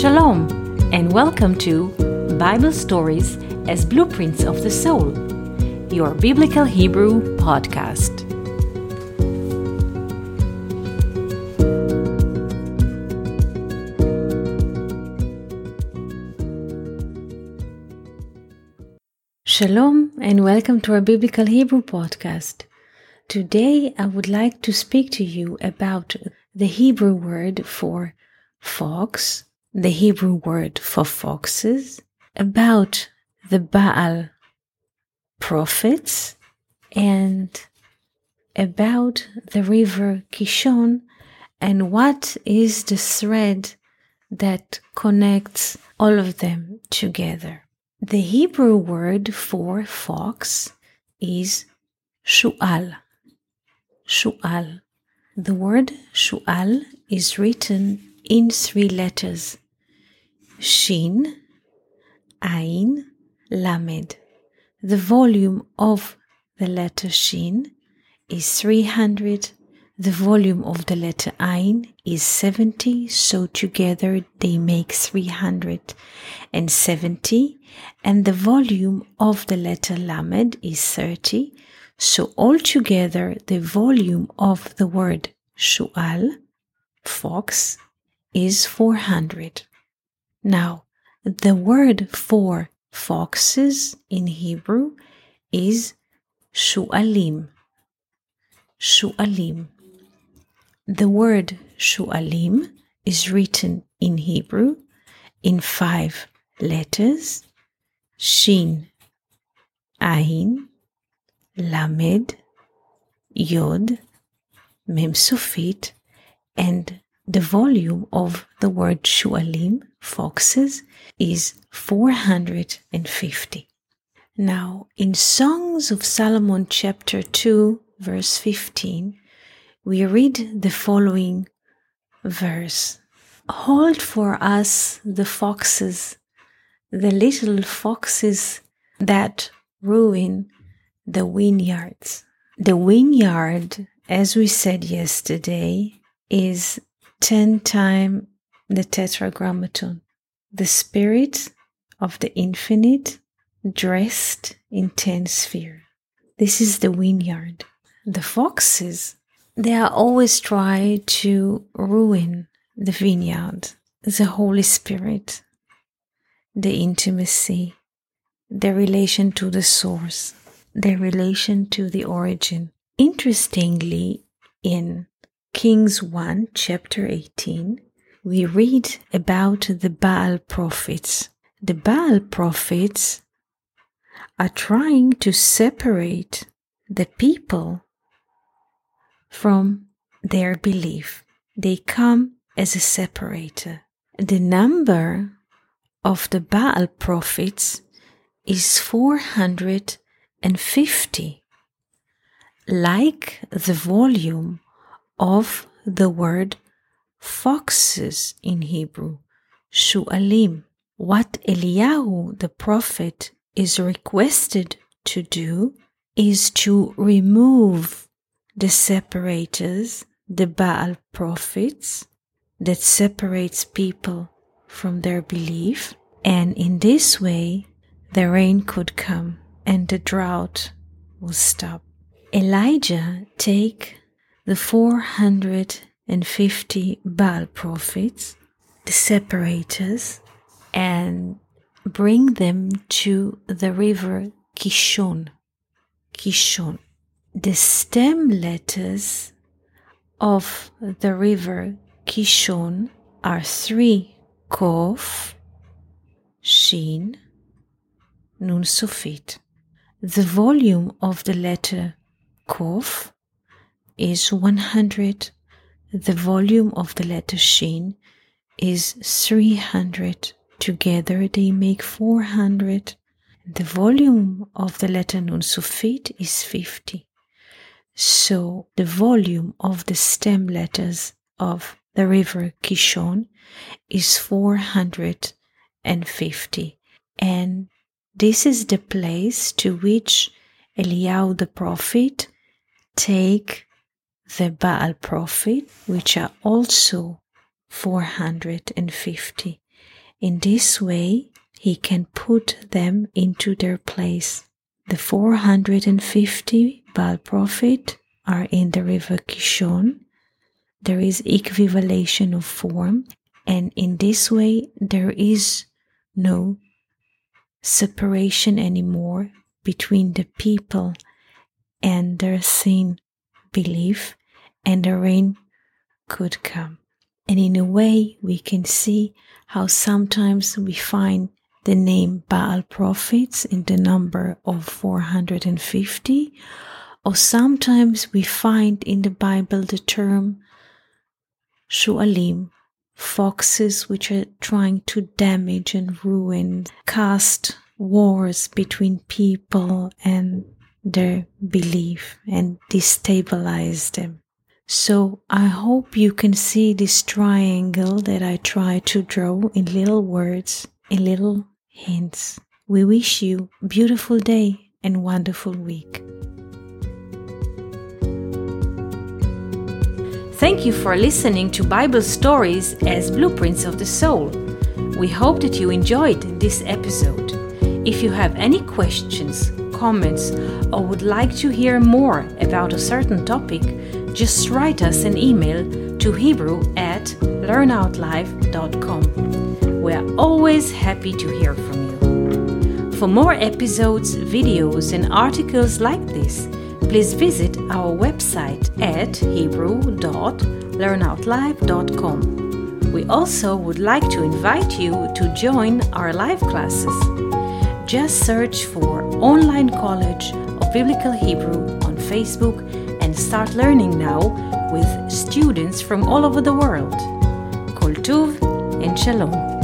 Shalom, and welcome to Bible Stories as Blueprints of the Soul, your Biblical Hebrew podcast. Shalom, and welcome to our Biblical Hebrew podcast. Today, I would like to speak to you about the Hebrew word for fox, the Hebrew word for foxes, about the Baal prophets, and about the river Kishon and what is the thread that connects all of them together. The Hebrew word for fox is shu'al. Shu'al. The word shu'al is written in three letters. Shin, Ain, Lamed. The volume of the letter Shin is 300, the volume of the letter Ain is 70, so together they make 370, and the volume of the letter Lamed is 30, so altogether the volume of the word Shu'al, fox, is 400. Now, the word for foxes in Hebrew is shu'alim. Shu'alim. The word shu'alim is written in Hebrew in five letters Shin, Ain, Lamed, Yod, Mem Sufit, and the volume of the word shu'alim, foxes, is 450. Now, in Songs of Solomon, chapter 2, verse 15, we read the following verse Hold for us the foxes, the little foxes that ruin the vineyards. The vineyard, as we said yesterday, is 10 times the tetragrammaton, the spirit of the infinite dressed in 10 sphere. This is the vineyard. The foxes, they are always try to ruin the vineyard, the Holy Spirit, the intimacy, the relation to the source, the relation to the origin. Interestingly, in Kings 1, chapter 18, we read about the Baal prophets. The Baal prophets are trying to separate the people from their belief. They come as a separator. The number of the Baal prophets is 450, like the volume of the word foxes in Hebrew, shu'alim. What Eliyahu the prophet is requested to do is to remove the separators, the Baal prophets, that separates people from their belief, and in this way the rain could come and the drought will stop. Elijah take the 450 Baal prophets, the separators, and bring them to the river Kishon. Kishon. The stem letters of the river Kishon are three Kof, Shin, Nun Sufit. The volume of the letter Kof is 100. The volume of the letter Shin is 300. Together they make 400. The volume of the letter Nun Sufit is 50. So the volume of the stem letters of the river Kishon is 450. And this is the place to which Eliyahu the prophet take the Baal prophet, which are also 450. In this way, he can put them into their place. The 450 Baal prophet are in the river Kishon. There is equivalation of form, and in this way, there is no separation anymore between the people and their sin belief, and the rain could come. And in a way, we can see how sometimes we find the name Baal prophets in the number of 450, or sometimes we find in the Bible the term Shualim, foxes which are trying to damage and ruin, cast wars between people and their belief and destabilize them. So I hope you can see this triangle that I try to draw in little words, in little hints. We wish you beautiful day and wonderful week. Thank you for listening to Bible stories as blueprints of the soul. We hope that you enjoyed this episode. If you have any questions, comments, or would like to hear more about a certain topic, just write us an email to Hebrew at learnoutlive.com. We are always happy to hear from you. For more episodes, videos, and articles like this, please visit our website at hebrew.learnoutlive.com. We also would like to invite you to join our live classes. Just search for Online College of Biblical Hebrew on Facebook and start learning now with students from all over the world. Kol Tuv and Shalom.